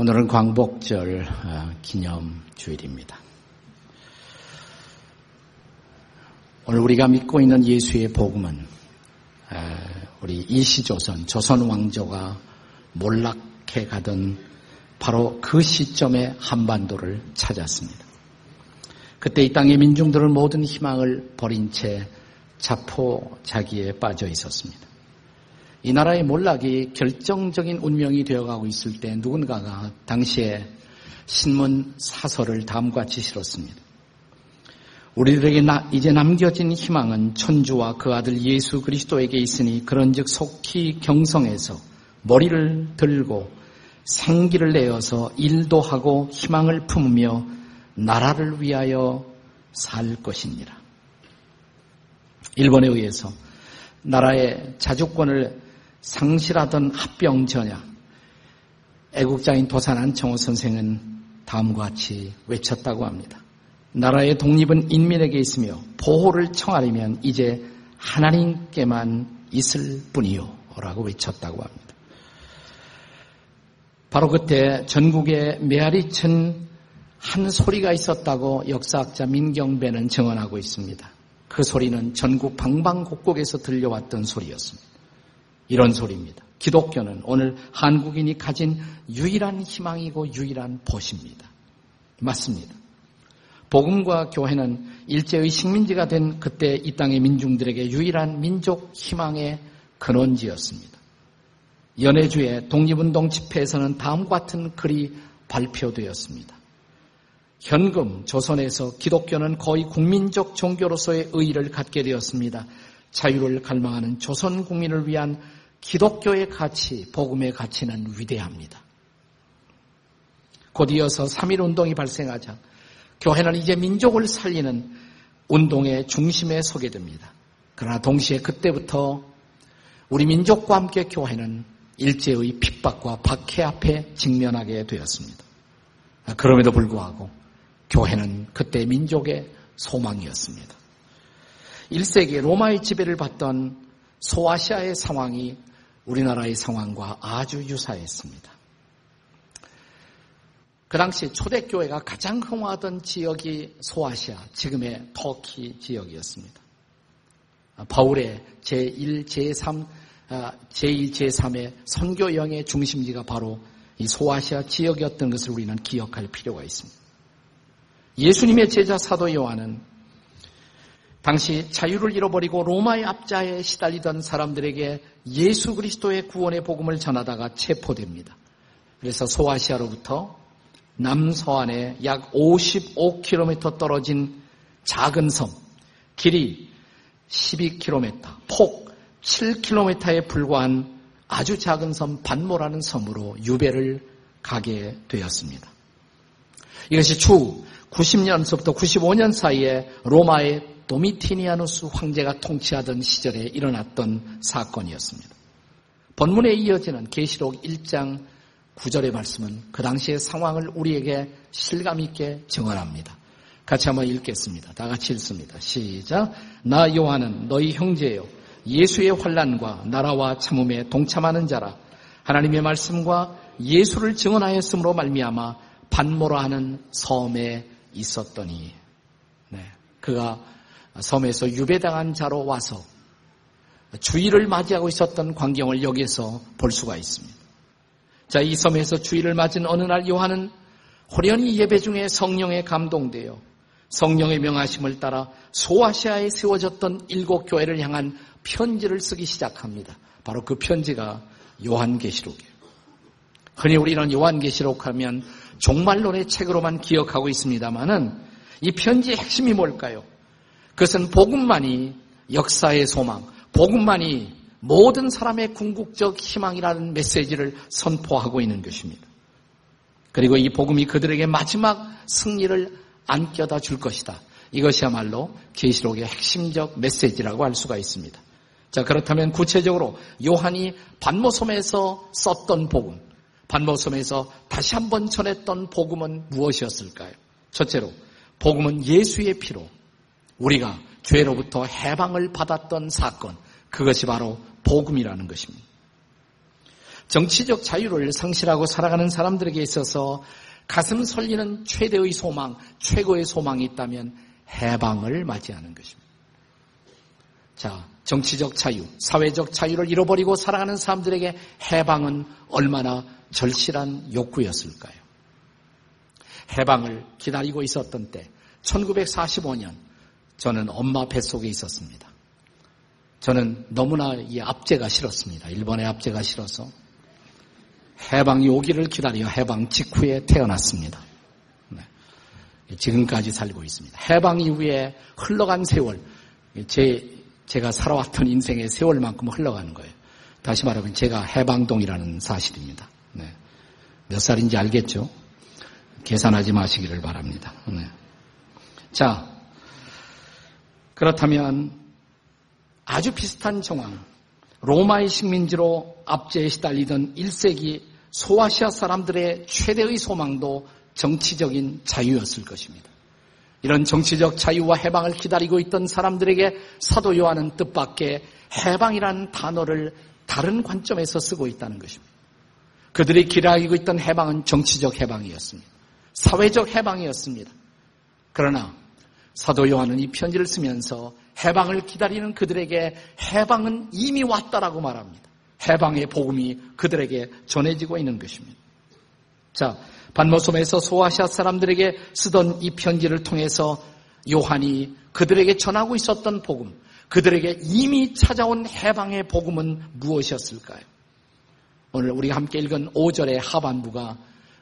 오늘은 광복절 어, 기념 주일입니다. 오늘 우리가 믿고 있는 예수의 복음은 어, 우리 이시조선 조선 왕조가 몰락해 가던 바로 그 시점에 한반도를 찾았습니다. 그때 이 땅의 민중들은 모든 희망을 버린 채 자포자기에 빠져 있었습니다. 이 나라의 몰락이 결정적인 운명이 되어가고 있을 때 누군가가 당시에 신문 사설을 다음과 같이 실었습니다. 우리들에게 이제 남겨진 희망은 천주와 그 아들 예수 그리스도에게 있으니 그런즉 속히 경성에서 머리를 들고 생기를 내어서 일도 하고 희망을 품으며 나라를 위하여 살 것이니라. 일본에 의해서 나라의 자주권을 상실하던 합병 전야 애국자인 도산 안청호 선생은 다음과 같이 외쳤다고 합니다. 나라의 독립은 인민에게 있으며 보호를 청하려면 이제 하나님께만 있을 뿐이요. 라고 외쳤다고 합니다. 바로 그때 전국에 메아리 친 한 소리가 있었다고 역사학자 민경배는 증언하고 있습니다. 그 소리는 전국 방방곡곡에서 들려왔던 소리였습니다. 이런 소리입니다. 기독교는 오늘 한국인이 가진 유일한 희망이고 유일한 벗입니다. 맞습니다. 복음과 교회는 일제의 식민지가 된 그때 이 땅의 민중들에게 유일한 민족 희망의 근원지였습니다. 연해주의 독립운동 집회에서는 다음과 같은 글이 발표되었습니다. 현금 조선에서 기독교는 거의 국민적 종교로서의 의의를 갖게 되었습니다. 자유를 갈망하는 조선 국민을 위한 기독교의 가치, 복음의 가치는 위대합니다. 곧 이어서 3.1 운동이 발생하자 교회는 이제 민족을 살리는 운동의 중심에 서게 됩니다. 그러나 동시에 그때부터 우리 민족과 함께 교회는 일제의 핍박과 박해 앞에 직면하게 되었습니다. 그럼에도 불구하고 교회는 그때 민족의 소망이었습니다. 1세기 로마의 지배를 받던 소아시아의 상황이 우리나라의 상황과 아주 유사했습니다. 그 당시 초대교회가 가장 흥화하던 지역이 소아시아, 지금의 터키 지역이었습니다. 바울의 제1, 제3, 제2, 제3의 선교 영의 중심지가 바로 이 소아시아 지역이었던 것을 우리는 기억할 필요가 있습니다. 예수님의 제자 사도 요한은 당시 자유를 잃어버리고 로마의 압자에 시달리던 사람들에게 예수 그리스도의 구원의 복음을 전하다가 체포됩니다. 그래서 소아시아로부터 남서안에 약 55km 떨어진 작은 섬, 길이 12km, 폭 7km에 불과한 아주 작은 섬 반모라는 섬으로 유배를 가게 되었습니다. 이것이 추후 90년서부터 95년 사이에 로마의 도미티니아누스 황제가 통치하던 시절에 일어났던 사건이었습니다. 본문에 이어지는 계시록 1장 9절의 말씀은 그 당시의 상황을 우리에게 실감 있게 증언합니다. 같이 한번 읽겠습니다. 다 같이 읽습니다. 시작. 나 요한은 너희 형제요 예수의 환란과 나라와 참음에 동참하는 자라 하나님의 말씀과 예수를 증언하였으므로 말미암아 반모라 하는 섬에 있었더니 네. 그가 섬에서 유배당한 자로 와서 주의를 맞이하고 있었던 광경을 여기에서 볼 수가 있습니다. 자, 이 섬에서 주의를 맞은 어느 날 요한은 호련히 예배 중에 성령에 감동되어 성령의 명하심을 따라 소아시아에 세워졌던 일곱 교회를 향한 편지를 쓰기 시작합니다. 바로 그 편지가 요한계시록이에요. 흔히 우리는 요한계시록 하면 종말론의 책으로만 기억하고 있습니다만은 이 편지의 핵심이 뭘까요? 그것은 복음만이 역사의 소망, 복음만이 모든 사람의 궁극적 희망이라는 메시지를 선포하고 있는 것입니다. 그리고 이 복음이 그들에게 마지막 승리를 안겨다 줄 것이다. 이것이야말로 계시록의 핵심적 메시지라고 할 수가 있습니다. 자, 그렇다면 구체적으로 요한이 반모섬에서 썼던 복음, 반모섬에서 다시 한번 전했던 복음은 무엇이었을까요? 첫째로, 복음은 예수의 피로 우리가 죄로부터 해방을 받았던 사건, 그것이 바로 복음이라는 것입니다. 정치적 자유를 상실하고 살아가는 사람들에게 있어서 가슴 설리는 최대의 소망, 최고의 소망이 있다면 해방을 맞이하는 것입니다. 자, 정치적 자유, 사회적 자유를 잃어버리고 살아가는 사람들에게 해방은 얼마나 절실한 욕구였을까요? 해방을 기다리고 있었던 때, 1945년, 저는 엄마 뱃속에 있었습니다. 저는 너무나 이 압제가 싫었습니다. 일본의 압제가 싫어서. 해방이 오기를 기다려 해방 직후에 태어났습니다. 네. 지금까지 살고 있습니다. 해방 이후에 흘러간 세월, 제, 제가 살아왔던 인생의 세월만큼 흘러가는 거예요. 다시 말하면 제가 해방동이라는 사실입니다. 네. 몇 살인지 알겠죠? 계산하지 마시기를 바랍니다. 네. 자, 그렇다면 아주 비슷한 정황, 로마의 식민지로 압제에 시달리던 1세기 소아시아 사람들의 최대의 소망도 정치적인 자유였을 것입니다. 이런 정치적 자유와 해방을 기다리고 있던 사람들에게 사도 요한은 뜻밖의 해방이라는 단어를 다른 관점에서 쓰고 있다는 것입니다. 그들이 기다리고 있던 해방은 정치적 해방이었습니다. 사회적 해방이었습니다. 그러나 사도 요한은 이 편지를 쓰면서 해방을 기다리는 그들에게 해방은 이미 왔다라고 말합니다. 해방의 복음이 그들에게 전해지고 있는 것입니다. 자, 반모섬에서 소아시아 사람들에게 쓰던 이 편지를 통해서 요한이 그들에게 전하고 있었던 복음, 그들에게 이미 찾아온 해방의 복음은 무엇이었을까요? 오늘 우리가 함께 읽은 5절의 하반부가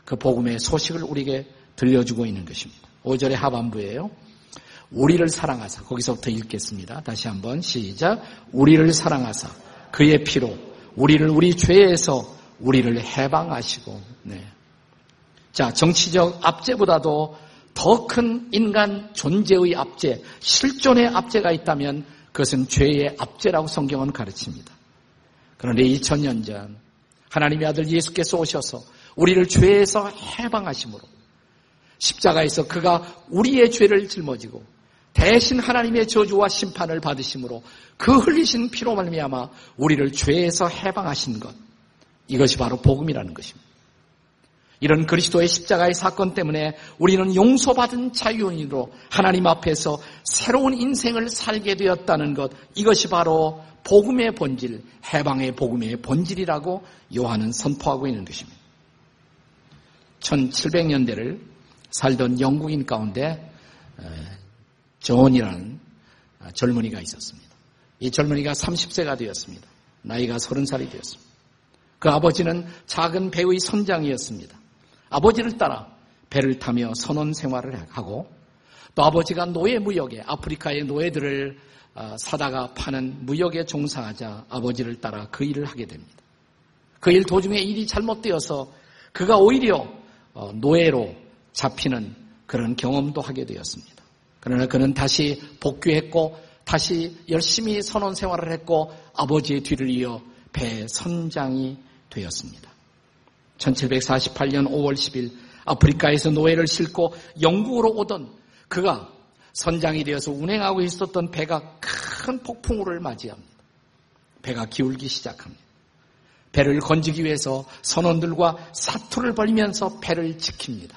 그 복음의 소식을 우리에게 들려주고 있는 것입니다. 5절의 하반부예요. 우리를 사랑하사 거기서부터 읽겠습니다. 다시 한번 시작. 우리를 사랑하사 그의 피로 우리를 우리 죄에서 우리를 해방하시고 네. 자, 정치적 압제보다도 더 큰 인간 존재의 압제, 실존의 압제가 있다면 그것은 죄의 압제라고 성경은 가르칩니다. 그런데 2000년 전 하나님의 아들 예수께서 오셔서 우리를 죄에서 해방하심으로 십자가에서 그가 우리의 죄를 짊어지고 대신 하나님의 저주와 심판을 받으심으로 그 흘리신 피로 말미암아 우리를 죄에서 해방하신 것 이것이 바로 복음이라는 것입니다. 이런 그리스도의 십자가의 사건 때문에 우리는 용서받은 자유인으로 하나님 앞에서 새로운 인생을 살게 되었다는 것 이것이 바로 복음의 본질, 해방의 복음의 본질이라고 요한은 선포하고 있는 것입니다. 1700년대를 살던 영국인 가운데 존이라는 젊은이가 있었습니다. 이 젊은이가 30세가 되었습니다. 나이가 30살이 되었습니다. 그 아버지는 작은 배의 선장이었습니다. 아버지를 따라 배를 타며 선원 생활을 하고 또 아버지가 노예 무역에 아프리카의 노예들을 어, 사다가 파는 무역에 종사하자 아버지를 따라 그 일을 하게 됩니다. 그 일 도중에 일이 잘못되어서 그가 오히려 어, 노예로 잡히는 그런 경험도 하게 되었습니다. 그러나 그는 다시 복귀했고 다시 열심히 선원 생활을 했고 아버지의 뒤를 이어 배 선장이 되었습니다. 1748년 5월 10일 아프리카에서 노예를 싣고 영국으로 오던 그가 선장이 되어서 운행하고 있었던 배가 큰 폭풍우를 맞이합니다. 배가 기울기 시작합니다. 배를 건지기 위해서 선원들과 사투를 벌이면서 배를 지킵니다.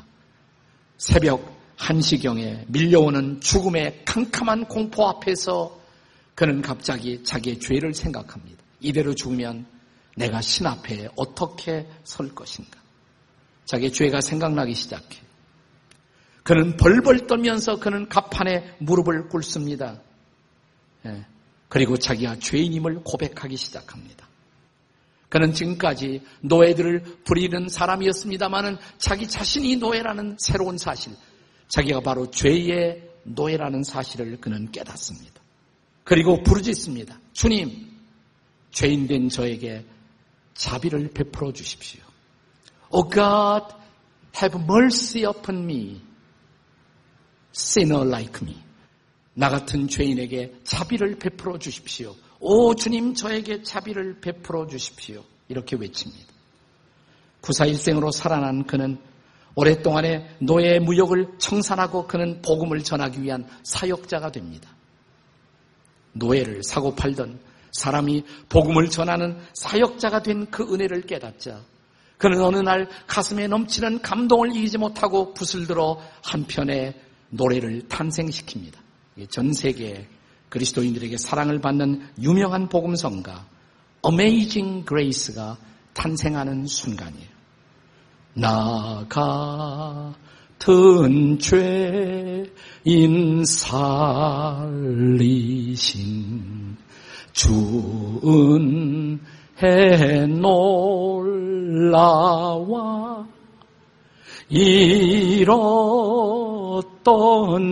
새벽 1시경에 밀려오는 죽음의 캄캄한 공포 앞에서 그는 갑자기 자기의 죄를 생각합니다. 이대로 죽으면 내가 신 앞에 어떻게 설 것인가? 자기의 죄가 생각나기 시작해. 그는 벌벌 떨면서 그는 갑판에 무릎을 꿇습니다. 예. 그리고 자기가 죄인임을 고백하기 시작합니다. 그는 지금까지 노예들을 부리는 사람이었습니다만은 자기 자신이 노예라는 새로운 사실, 자기가 바로 죄의 노예라는 사실을 그는 깨닫습니다. 그리고 부르짖습니다. 주님, 죄인된 저에게 자비를 베풀어 주십시오. Oh God, have mercy upon me, sinner like me. 나 같은 죄인에게 자비를 베풀어 주십시오. 오 주님 저에게 자비를 베풀어 주십시오. 이렇게 외칩니다. 구사 일생으로 살아난 그는 오랫동안의 노예 무역을 청산하고 그는 복음을 전하기 위한 사역자가 됩니다. 노예를 사고 팔던 사람이 복음을 전하는 사역자가 된 그 은혜를 깨닫자 그는 어느 날 가슴에 넘치는 감동을 이기지 못하고 붓을 들어 한편의 노래를 탄생시킵니다. 전 세계 그리스도인들에게 사랑을 받는 유명한 복음성가 Amazing Grace가 탄생하는 순간이에요. 나 같은 죄인 살리신 주은 해 놀라와 잃었던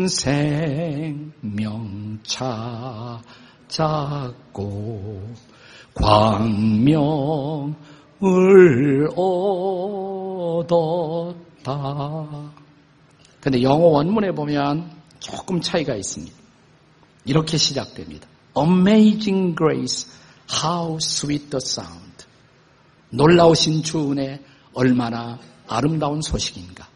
생명 찾았고 광명 을 얻었다. 근데 영어 원문에 보면 조금 차이가 있습니다. 이렇게 시작됩니다. Amazing grace, how sweet the sound. 놀라우신 주은혜 얼마나 아름다운 소식인가.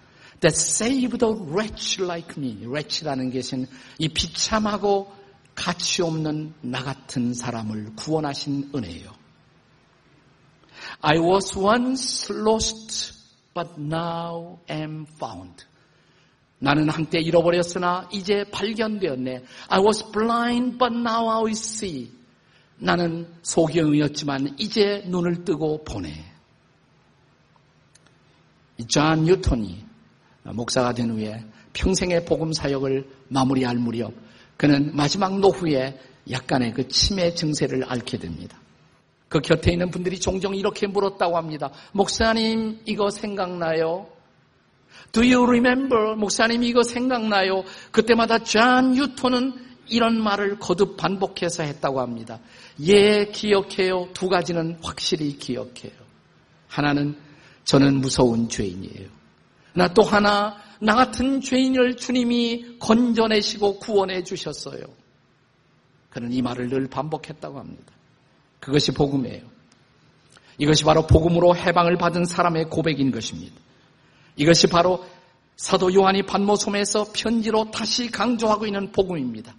That saved a wretch like me. wretch라는 것은 이 비참하고 가치 없는 나 같은 사람을 구원하신 은혜예요. I was once lost, but now am found. 나는 한때 잃어버렸으나 이제 발견되었네. I was blind, but now I see. 나는 소경이었지만 이제 눈을 뜨고 보네. 존 뉴턴이 목사가 된 후에 평생의 복음 사역을 마무리할 무렵 그는 마지막 노후에 약간의 그 치매 증세를 앓게 됩니다. 그 곁에 있는 분들이 종종 이렇게 물었다고 합니다. 목사님 이거 생각나요? Do you remember? 목사님 이거 생각나요? 그때마다 존 뉴턴은 이런 말을 거듭 반복해서 했다고 합니다. 예, 기억해요. 두 가지는 확실히 기억해요. 하나는 저는 무서운 죄인이에요. 나 또 하나, 나 같은 죄인을 주님이 건져내시고 구원해 주셨어요. 그는 이 말을 늘 반복했다고 합니다. 그것이 복음이에요. 이것이 바로 복음으로 해방을 받은 사람의 고백인 것입니다. 이것이 바로 사도 요한이 반모섬에서 편지로 다시 강조하고 있는 복음입니다.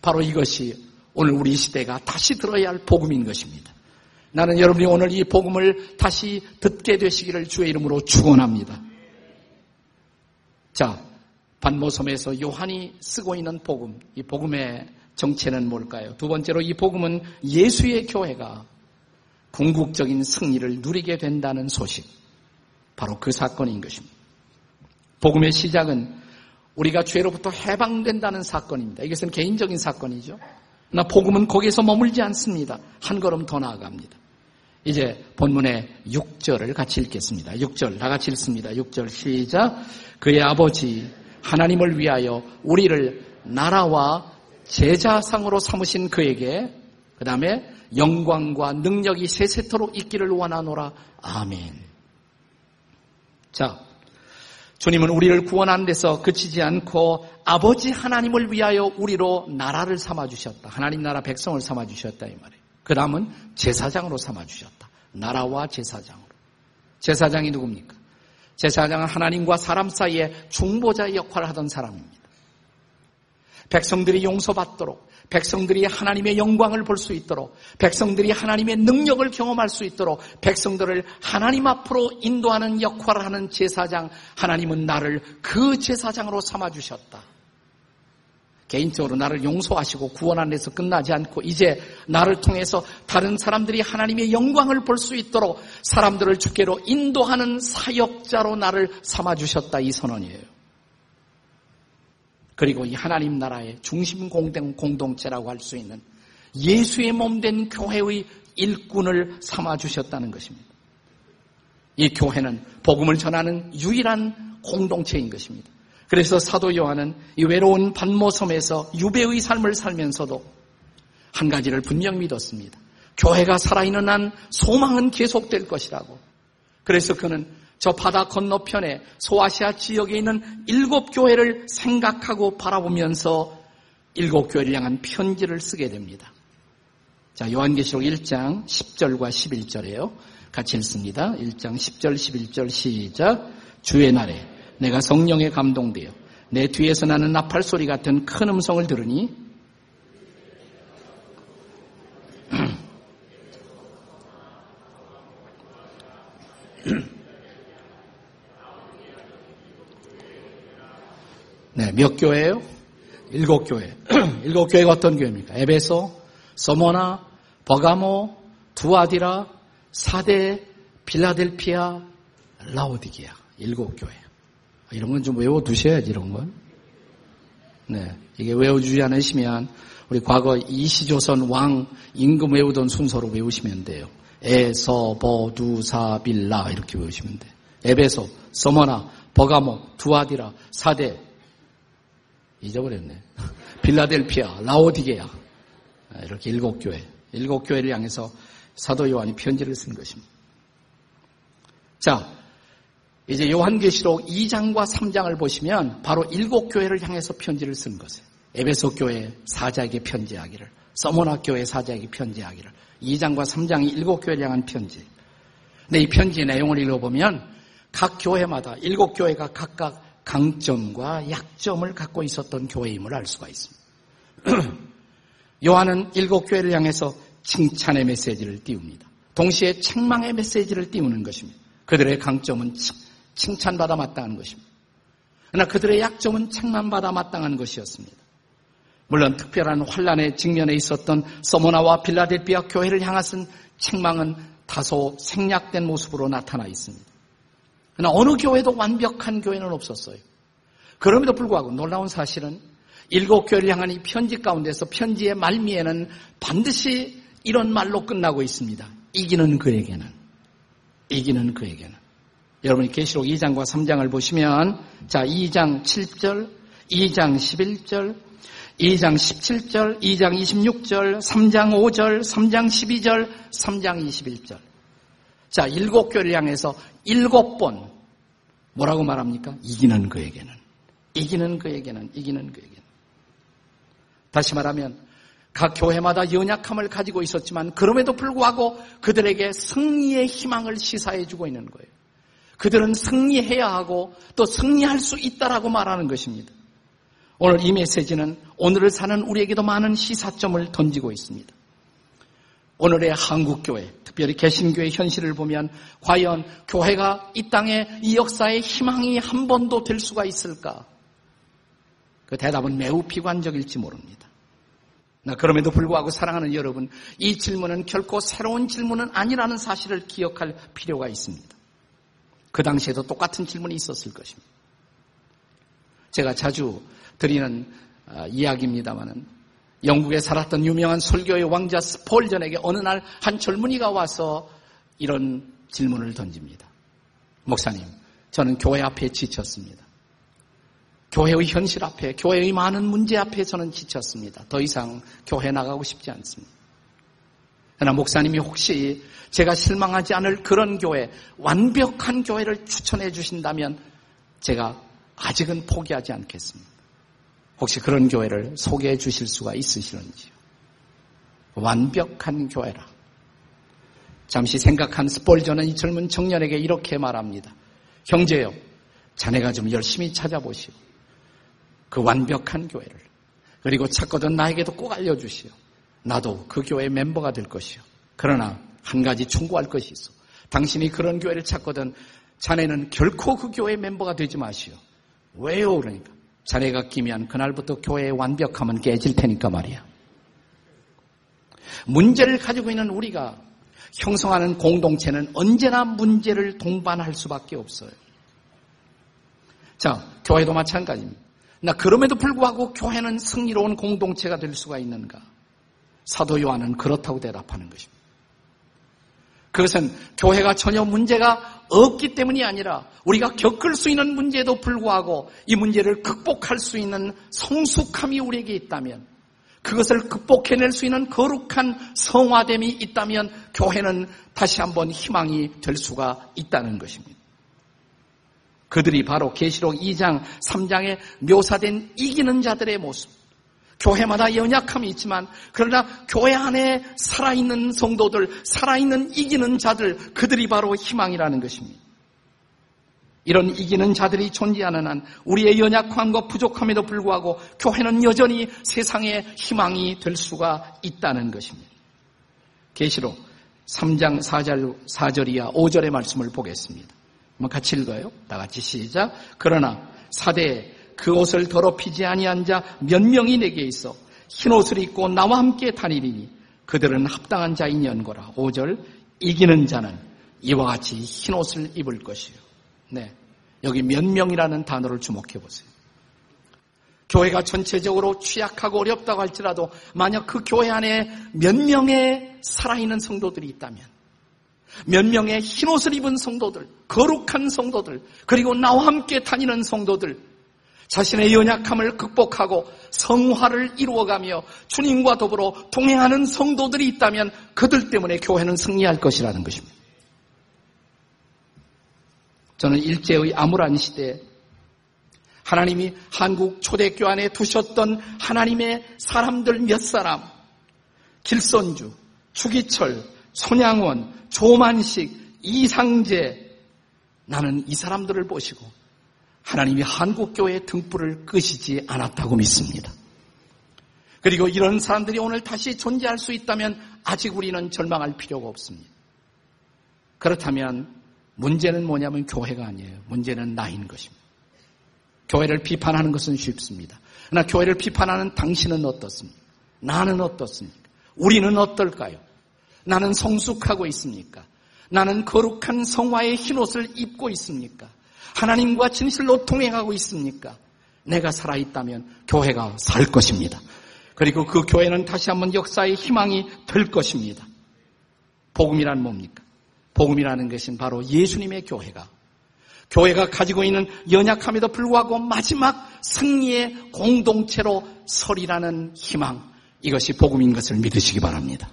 바로 이것이 오늘 우리 시대가 다시 들어야 할 복음인 것입니다. 나는 여러분이 오늘 이 복음을 다시 듣게 되시기를 주의 이름으로 축원합니다. 자, 반모섬에서 요한이 쓰고 있는 복음, 이 복음의 정체는 뭘까요? 두 번째로 이 복음은 예수의 교회가 궁극적인 승리를 누리게 된다는 소식. 바로 그 사건인 것입니다. 복음의 시작은 우리가 죄로부터 해방된다는 사건입니다. 이것은 개인적인 사건이죠. 나 복음은 거기에서 머물지 않습니다. 한 걸음 더 나아갑니다. 이제 본문의 6절을 같이 읽겠습니다. 6절 다 같이 읽습니다. 6절 시작. 그의 아버지 하나님을 위하여 우리를 나라와 제자상으로 삼으신 그에게 그 다음에 영광과 능력이 세세토록 있기를 원하노라. 아멘. 자, 주님은 우리를 구원한 데서 그치지 않고 아버지 하나님을 위하여 우리로 나라를 삼아주셨다. 하나님 나라 백성을 삼아주셨다. 이 말이에요. 그 다음은 제사장으로 삼아주셨다. 나라와 제사장으로. 제사장이 누굽니까? 제사장은 하나님과 사람 사이에 중보자 역할을 하던 사람입니다. 백성들이 용서받도록, 백성들이 하나님의 영광을 볼 수 있도록, 백성들이 하나님의 능력을 경험할 수 있도록, 백성들을 하나님 앞으로 인도하는 역할을 하는 제사장, 하나님은 나를 그 제사장으로 삼아주셨다. 개인적으로 나를 용서하시고 구원한 데서 끝나지 않고 이제 나를 통해서 다른 사람들이 하나님의 영광을 볼 수 있도록 사람들을 주께로 인도하는 사역자로 나를 삼아주셨다 이 선언이에요. 그리고 이 하나님 나라의 중심 공동체라고 할 수 있는 예수의 몸 된 교회의 일꾼을 삼아 주셨다는 것입니다. 이 교회는 복음을 전하는 유일한 공동체인 것입니다. 그래서 사도 요한은 이 외로운 반모섬에서 유배의 삶을 살면서도 한 가지를 분명 믿었습니다. 교회가 살아있는 한 소망은 계속될 것이라고. 그래서 그는 저 바다 건너편에 소아시아 지역에 있는 일곱 교회를 생각하고 바라보면서 일곱 교회를 향한 편지를 쓰게 됩니다. 자, 요한계시록 1장 10절과 11절에요. 같이 읽습니다. 1장 10절, 11절 시작. 주의 날에 내가 성령에 감동되어 내 뒤에서 나는 나팔 소리 같은 큰 음성을 들으니 네, 몇 교회예요? 일곱 교회. 일곱 교회가 어떤 교회입니까? 에베소, 서모나, 버가모, 두아디라, 사대, 빌라델피아, 라오디기아. 일곱 교회. 이런 건 좀 외워두셔야지, 이런 건. 네. 이게 외워주지 않으시면, 우리 과거 이시조선 왕 임금 외우던 순서로 외우시면 돼요. 에서, 버, 두, 사, 빌라, 이렇게 외우시면 돼. 에베소, 서머나, 버가모, 두아디라, 사대, 잊어버렸네. 빌라델피아, 라오디게아. 이렇게 일곱 교회. 일곱 교회를 향해서 사도 요한이 편지를 쓴 것입니다. 자, 이제 요한계시록 2장과 3장을 보시면 바로 일곱 교회를 향해서 편지를 쓴 것이에요. 에베소 교회 사자에게 편지하기를, 서모나 교회 사자에게 편지하기를, 2장과 3장이 일곱 교회를 향한 편지. 근데 이 편지 내용을 읽어보면 각 교회마다 일곱 교회가 각각 강점과 약점을 갖고 있었던 교회임을 알 수가 있습니다. 요한은 일곱 교회를 향해서 칭찬의 메시지를 띄웁니다. 동시에 책망의 메시지를 띄우는 것입니다. 그들의 강점은 칭찬받아 마땅한 것입니다. 그러나 그들의 약점은 책망받아 마땅한 것이었습니다. 물론 특별한 환란의 직면에 있었던 서모나와 빌라델비아 교회를 향하신 책망은 다소 생략된 모습으로 나타나 있습니다. 그러나 어느 교회도 완벽한 교회는 없었어요. 그럼에도 불구하고 놀라운 사실은 일곱 교회를 향한 이 편지 가운데서 편지의 말미에는 반드시 이런 말로 끝나고 있습니다. 이기는 그에게는. 이기는 그에게는. 여러분이 계시록 2장과 3장을 보시면 자 2장 7절, 2장 11절, 2장 17절, 2장 26절, 3장 5절, 3장 12절, 3장 21절. 자, 일곱 교를 향해서 일곱 번 뭐라고 말합니까? 이기는 그에게는. 이기는 그에게는, 이기는 그에게는. 다시 말하면 각 교회마다 연약함을 가지고 있었지만 그럼에도 불구하고 그들에게 승리의 희망을 시사해 주고 있는 거예요. 그들은 승리해야 하고 또 승리할 수 있다라고 말하는 것입니다. 오늘 이 메시지는 오늘을 사는 우리에게도 많은 시사점을 던지고 있습니다. 오늘의 한국교회, 특별히 개신교의 현실을 보면 과연 교회가 이 땅에 이 역사의 희망이 한 번도 될 수가 있을까? 그 대답은 매우 비관적일지 모릅니다. 나 그럼에도 불구하고 사랑하는 여러분, 이 질문은 결코 새로운 질문은 아니라는 사실을 기억할 필요가 있습니다. 그 당시에도 똑같은 질문이 있었을 것입니다. 제가 자주 드리는 아, 이야기입니다만은 영국에 살았던 유명한 설교의 왕자 스폴전에게 어느 날 한 젊은이가 와서 이런 질문을 던집니다. 목사님, 저는 교회 앞에 지쳤습니다. 교회의 현실 앞에, 교회의 많은 문제 앞에 저는 지쳤습니다. 더 이상 교회 나가고 싶지 않습니다. 그러나 목사님이 혹시 제가 실망하지 않을 그런 교회, 완벽한 교회를 추천해 주신다면 제가 아직은 포기하지 않겠습니다. 혹시 그런 교회를 소개해 주실 수가 있으시는지요? 완벽한 교회라. 잠시 생각한 스폴저는 이 젊은 청년에게 이렇게 말합니다. 형제요, 자네가 좀 열심히 찾아보시오. 그 완벽한 교회를. 그리고 찾거든 나에게도 꼭 알려주시오. 나도 그 교회 멤버가 될 것이오. 그러나 한 가지 충고할 것이 있어. 당신이 그런 교회를 찾거든 자네는 결코 그 교회 멤버가 되지 마시오. 왜요? 그러니까. 자네가 끼면 그날부터 교회의 완벽함은 깨질 테니까 말이야. 문제를 가지고 있는 우리가 형성하는 공동체는 언제나 문제를 동반할 수밖에 없어요. 자, 교회도 마찬가지입니다. 나 그럼에도 불구하고 교회는 승리로운 공동체가 될 수가 있는가? 사도 요한은 그렇다고 대답하는 것입니다. 그것은 교회가 전혀 문제가 없기 때문이 아니라 우리가 겪을 수 있는 문제에도 불구하고 이 문제를 극복할 수 있는 성숙함이 우리에게 있다면 그것을 극복해낼 수 있는 거룩한 성화됨이 있다면 교회는 다시 한번 희망이 될 수가 있다는 것입니다. 그들이 바로 계시록 2장, 3장에 묘사된 이기는 자들의 모습. 교회마다 연약함이 있지만 그러나 교회 안에 살아있는 성도들, 살아있는 이기는 자들, 그들이 바로 희망이라는 것입니다. 이런 이기는 자들이 존재하는 한 우리의 연약함과 부족함에도 불구하고 교회는 여전히 세상의 희망이 될 수가 있다는 것입니다. 계시록 3장 4절, 4절 이하 5절의 말씀을 보겠습니다. 한번 같이 읽어요. 다 같이 시작. 그러나 사대에 그 옷을 더럽히지 아니한 자 몇 명이 내게 있어 흰 옷을 입고 나와 함께 다니리니 그들은 합당한 자인 연거라. 5절 이기는 자는 이와 같이 흰 옷을 입을 것이요. 네. 여기 몇 명이라는 단어를 주목해 보세요. 교회가 전체적으로 취약하고 어렵다고 할지라도 만약 그 교회 안에 몇 명의 살아있는 성도들이 있다면 몇 명의 흰 옷을 입은 성도들, 거룩한 성도들, 그리고 나와 함께 다니는 성도들, 자신의 연약함을 극복하고 성화를 이루어가며 주님과 더불어 동행하는 성도들이 있다면 그들 때문에 교회는 승리할 것이라는 것입니다. 저는 일제의 암울한 시대에 하나님이 한국 초대교 안에 두셨던 하나님의 사람들 몇 사람, 길선주, 추기철, 손양원, 조만식, 이상재, 나는 이 사람들을 보시고 하나님이 한국교회의 등불을 끄시지 않았다고 믿습니다. 그리고 이런 사람들이 오늘 다시 존재할 수 있다면 아직 우리는 절망할 필요가 없습니다. 그렇다면 문제는 뭐냐면 교회가 아니에요. 문제는 나인 것입니다. 교회를 비판하는 것은 쉽습니다. 그러나 교회를 비판하는 당신은 어떻습니까? 나는 어떻습니까? 우리는 어떨까요? 나는 성숙하고 있습니까? 나는 거룩한 성화의 흰옷을 입고 있습니까? 하나님과 진실로 동행하고 있습니까? 내가 살아있다면 교회가 살 것입니다. 그리고 그 교회는 다시 한번 역사의 희망이 될 것입니다. 복음이란 뭡니까? 복음이라는 것은 바로 예수님의 교회가 교회가 가지고 있는 연약함에도 불구하고 마지막 승리의 공동체로 설이라는 희망 이것이 복음인 것을 믿으시기 바랍니다.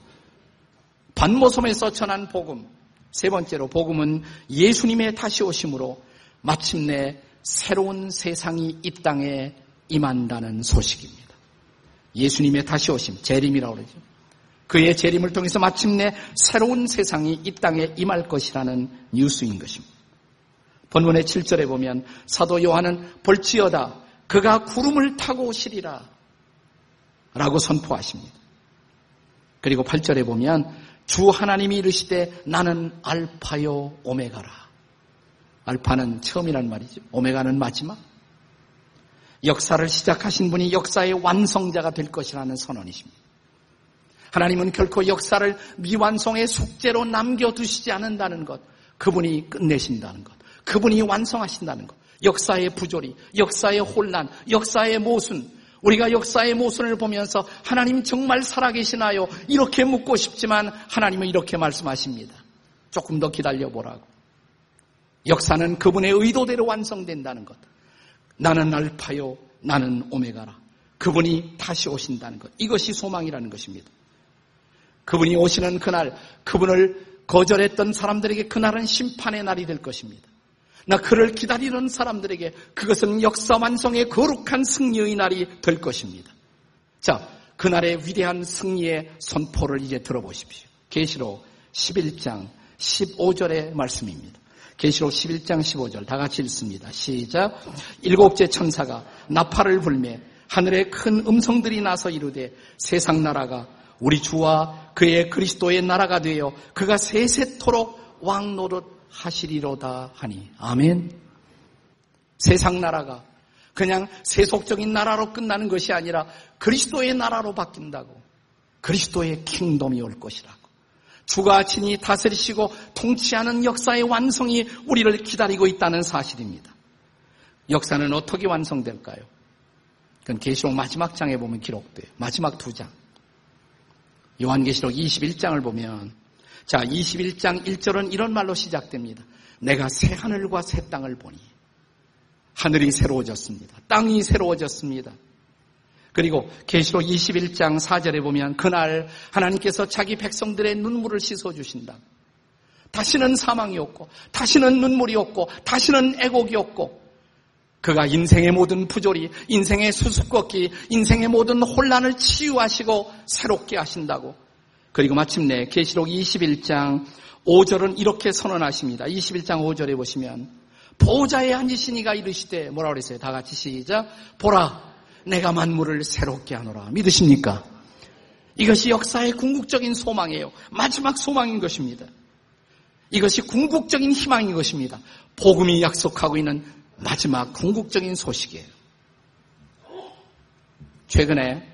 반모섬에서 전한 복음 세 번째로 복음은 예수님의 다시 오심으로 마침내 새로운 세상이 이 땅에 임한다는 소식입니다. 예수님의 다시 오심, 재림이라고 그러죠. 그의 재림을 통해서 마침내 새로운 세상이 이 땅에 임할 것이라는 뉴스인 것입니다. 본문의 7절에 보면 사도 요한은 볼지어다 그가 구름을 타고 오시리라 라고 선포하십니다. 그리고 8절에 보면 주 하나님이 이르시되 나는 알파요 오메가라. 알파는 처음이란 말이죠. 오메가는 마지막. 역사를 시작하신 분이 역사의 완성자가 될 것이라는 선언이십니다. 하나님은 결코 역사를 미완성의 숙제로 남겨두시지 않는다는 것, 그분이 끝내신다는 것, 그분이 완성하신다는 것, 역사의 부조리, 역사의 혼란, 역사의 모순, 우리가 역사의 모순을 보면서 하나님 정말 살아계시나요? 이렇게 묻고 싶지만 하나님은 이렇게 말씀하십니다. 조금 더 기다려보라고. 역사는 그분의 의도대로 완성된다는 것. 나는 알파요, 나는 오메가라. 그분이 다시 오신다는 것. 이것이 소망이라는 것입니다. 그분이 오시는 그날, 그분을 거절했던 사람들에게 그날은 심판의 날이 될 것입니다. 나 그를 기다리는 사람들에게 그것은 역사 완성의 거룩한 승리의 날이 될 것입니다. 자, 그날의 위대한 승리의 선포를 이제 들어보십시오. 계시록 11장 15절의 말씀입니다. 계시록 11장 15절 다 같이 읽습니다. 시작. 일곱째 천사가 나팔을 불매 하늘에 큰 음성들이 나서 이르되 세상 나라가 우리 주와 그의 그리스도의 나라가 되어 그가 세세토록 왕 노릇 하시리로다 하니 아멘. 세상 나라가 그냥 세속적인 나라로 끝나는 것이 아니라 그리스도의 나라로 바뀐다고. 그리스도의 킹덤이 올 것이라고. 주가 친히 다스리시고 통치하는 역사의 완성이 우리를 기다리고 있다는 사실입니다. 역사는 어떻게 완성될까요? 그건 계시록 마지막 장에 보면 기록돼요. 마지막 두 장. 요한계시록 21장을 보면 자, 21장 1절은 이런 말로 시작됩니다. 내가 새 하늘과 새 땅을 보니 하늘이 새로워졌습니다. 땅이 새로워졌습니다. 그리고 계시록 21장 4절에 보면 그날 하나님께서 자기 백성들의 눈물을 씻어 주신다. 다시는 사망이 없고 다시는 눈물이 없고 다시는 애곡이 없고 그가 인생의 모든 부조리, 인생의 수수께끼, 인생의 모든 혼란을 치유하시고 새롭게 하신다고. 그리고 마침내 계시록 21장 5절은 이렇게 선언하십니다. 21장 5절에 보시면 보호자의 앉으시니가 이르시되 뭐라 그랬어요? 다 같이 시작. 보라 내가 만물을 새롭게 하노라. 믿으십니까? 이것이 역사의 궁극적인 소망이에요. 마지막 소망인 것입니다. 이것이 궁극적인 희망인 것입니다. 복음이 약속하고 있는 마지막 궁극적인 소식이에요. 최근에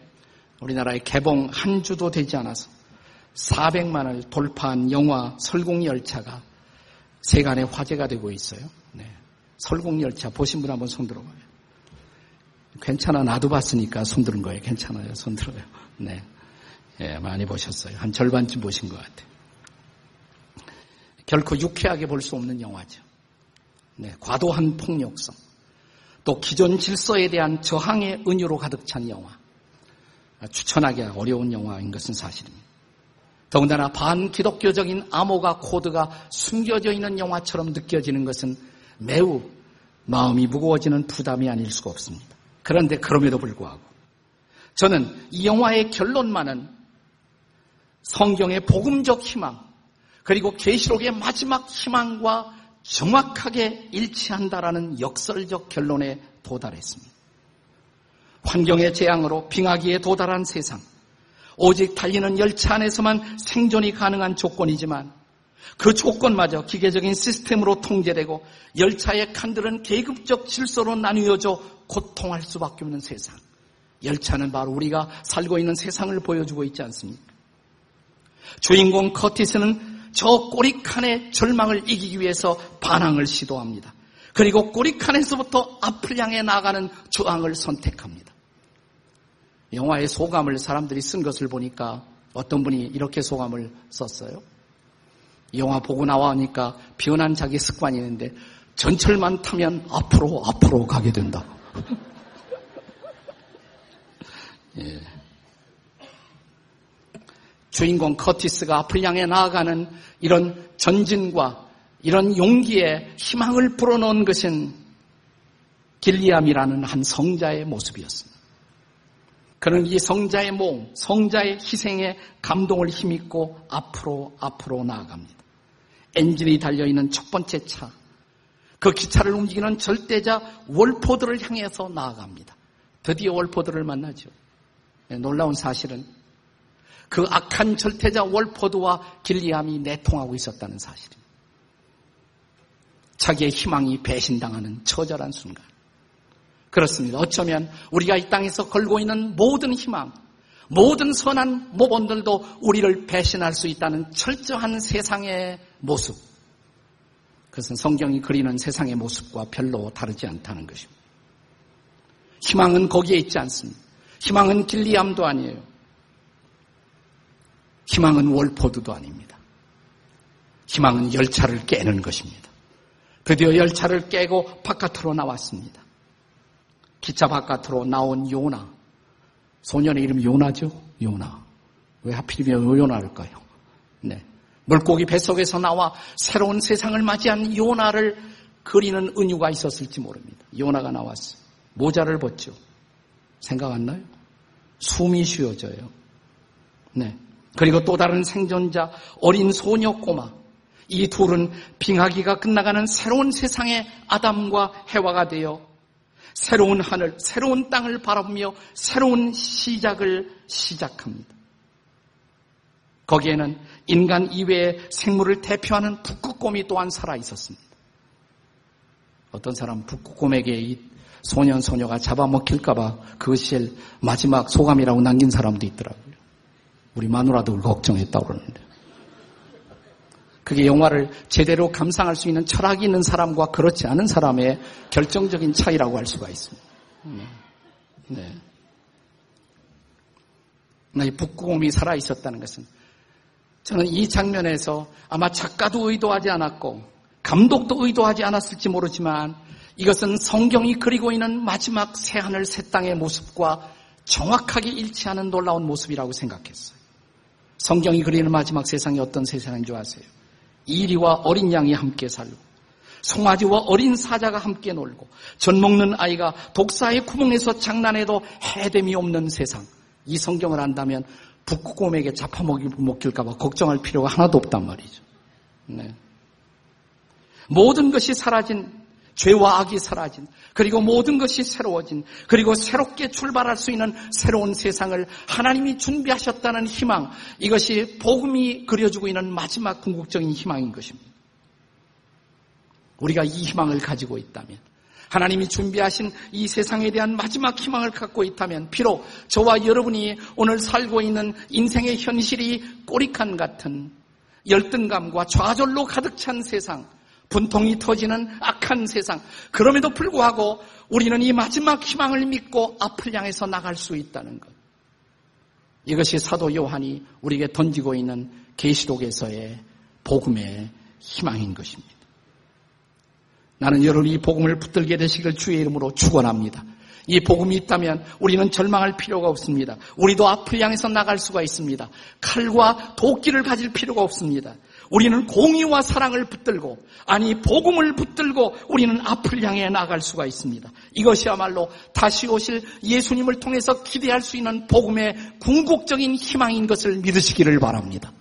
우리나라의 개봉 한 주도 되지 않아서 400만을 돌파한 영화 설국열차가 세간의 화제가 되고 있어요. 네. 설국열차 보신 분 한번 손 들어봐요. 괜찮아 나도 봤으니까 손 들은 거예요. 괜찮아요. 손 들어요. 네. 예, 많이 보셨어요. 한 절반쯤 보신 것 같아요. 결코 유쾌하게 볼 수 없는 영화죠. 네, 과도한 폭력성, 또 기존 질서에 대한 저항의 은유로 가득 찬 영화. 추천하기 어려운 영화인 것은 사실입니다. 더군다나 반기독교적인 암호가 코드가 숨겨져 있는 영화처럼 느껴지는 것은 매우 마음이 무거워지는 부담이 아닐 수가 없습니다. 그런데 그럼에도 불구하고 저는 이 영화의 결론만은 성경의 복음적 희망 그리고 계시록의 마지막 희망과 정확하게 일치한다라는 역설적 결론에 도달했습니다. 환경의 재앙으로 빙하기에 도달한 세상, 오직 달리는 열차 안에서만 생존이 가능한 조건이지만 그 조건마저 기계적인 시스템으로 통제되고 열차의 칸들은 계급적 질서로 나뉘어져 고통할 수밖에 없는 세상. 열차는 바로 우리가 살고 있는 세상을 보여주고 있지 않습니까? 주인공 커티스는 저 꼬리칸의 절망을 이기기 위해서 반항을 시도합니다. 그리고 꼬리칸에서부터 앞을 향해 나가는 저항을 선택합니다. 영화의 소감을 사람들이 쓴 것을 보니까 어떤 분이 이렇게 소감을 썼어요. 영화 보고 나와니까 변한 자기 습관이 있는데 전철만 타면 앞으로 앞으로 가게 된다. 예. 주인공 커티스가 앞을 향해 나아가는 이런 전진과 이런 용기에 희망을 불어넣은 것은 길리암이라는 한 성자의 모습이었습니다. 그는 이 성자의 몸, 성자의 희생에 감동을 힘입고 앞으로 앞으로 나아갑니다. 엔진이 달려있는 첫 번째 차, 그 기차를 움직이는 절대자 월포드를 향해서 나아갑니다. 드디어 월포드를 만나죠. 네, 놀라운 사실은 그 악한 절대자 월포드와 길리암이 내통하고 있었다는 사실입니다. 자기의 희망이 배신당하는 처절한 순간. 그렇습니다. 어쩌면 우리가 이 땅에서 걸고 있는 모든 희망, 모든 선한 모범들도 우리를 배신할 수 있다는 철저한 세상의 모습. 그것은 성경이 그리는 세상의 모습과 별로 다르지 않다는 것입니다. 희망은 거기에 있지 않습니다. 희망은 길리암도 아니에요. 희망은 월포드도 아닙니다. 희망은 열차를 깨는 것입니다. 드디어 열차를 깨고 바깥으로 나왔습니다. 기차 바깥으로 나온 요나. 소년의 이름 요나죠? 요나. 왜 하필이면 요나일까요? 네. 물고기 뱃속에서 나와 새로운 세상을 맞이한 요나를 그리는 은유가 있었을지 모릅니다. 요나가 나왔어. 모자를 벗죠. 생각 안 나요? 숨이 쉬어져요. 네. 그리고 또 다른 생존자, 어린 소녀 꼬마. 이 둘은 빙하기가 끝나가는 새로운 세상의 아담과 해와가 되어 새로운 하늘, 새로운 땅을 바라보며 새로운 시작을 시작합니다. 거기에는 인간 이외의 생물을 대표하는 북극곰이 또한 살아 있었습니다. 어떤 사람 북극곰에게 이 소년 소녀가 잡아먹힐까봐 그것이 마지막 소감이라고 남긴 사람도 있더라고요. 우리 마누라도 걱정했다고 그러는데. 그게 영화를 제대로 감상할 수 있는 철학이 있는 사람과 그렇지 않은 사람의 결정적인 차이라고 할 수가 있습니다. 음. 네. 이 북극곰이 살아 있었다는 것은 저는 이 장면에서 아마 작가도 의도하지 않았고 감독도 의도하지 않았을지 모르지만 이것은 성경이 그리고 있는 마지막 새 하늘 새 땅의 모습과 정확하게 일치하는 놀라운 모습이라고 생각했어요. 성경이 그리는 마지막 세상이 어떤 세상인 줄 아세요? 이리와 어린 양이 함께 살고 송아지와 어린 사자가 함께 놀고 젖 먹는 아이가 독사의 구멍에서 장난해도 해됨이 없는 세상. 이 성경을 안다면 북극곰에게 잡아먹힐까봐 걱정할 필요가 하나도 없단 말이죠. 네. 모든 것이 사라진 죄와 악이 사라진 그리고 모든 것이 새로워진 그리고 새롭게 출발할 수 있는 새로운 세상을 하나님이 준비하셨다는 희망 이것이 복음이 그려주고 있는 마지막 궁극적인 희망인 것입니다. 우리가 이 희망을 가지고 있다면 하나님이 준비하신 이 세상에 대한 마지막 희망을 갖고 있다면 비록 저와 여러분이 오늘 살고 있는 인생의 현실이 꼬리칸 같은 열등감과 좌절로 가득 찬 세상 분통이 터지는 악한 세상. 그럼에도 불구하고 우리는 이 마지막 희망을 믿고 앞을 향해서 나갈 수 있다는 것. 이것이 사도 요한이 우리에게 던지고 있는 계시록에서의 복음의 희망인 것입니다. 나는 여러분이 복음을 붙들게 되시길 주의 이름으로 축원합니다. 이 복음이 있다면 우리는 절망할 필요가 없습니다. 우리도 앞을 향해서 나갈 수가 있습니다. 칼과 도끼를 가질 필요가 없습니다. 우리는 공의와 사랑을 붙들고 아니 복음을 붙들고 우리는 앞을 향해 나갈 수가 있습니다. 이것이야말로 다시 오실 예수님을 통해서 기대할 수 있는 복음의 궁극적인 희망인 것을 믿으시기를 바랍니다.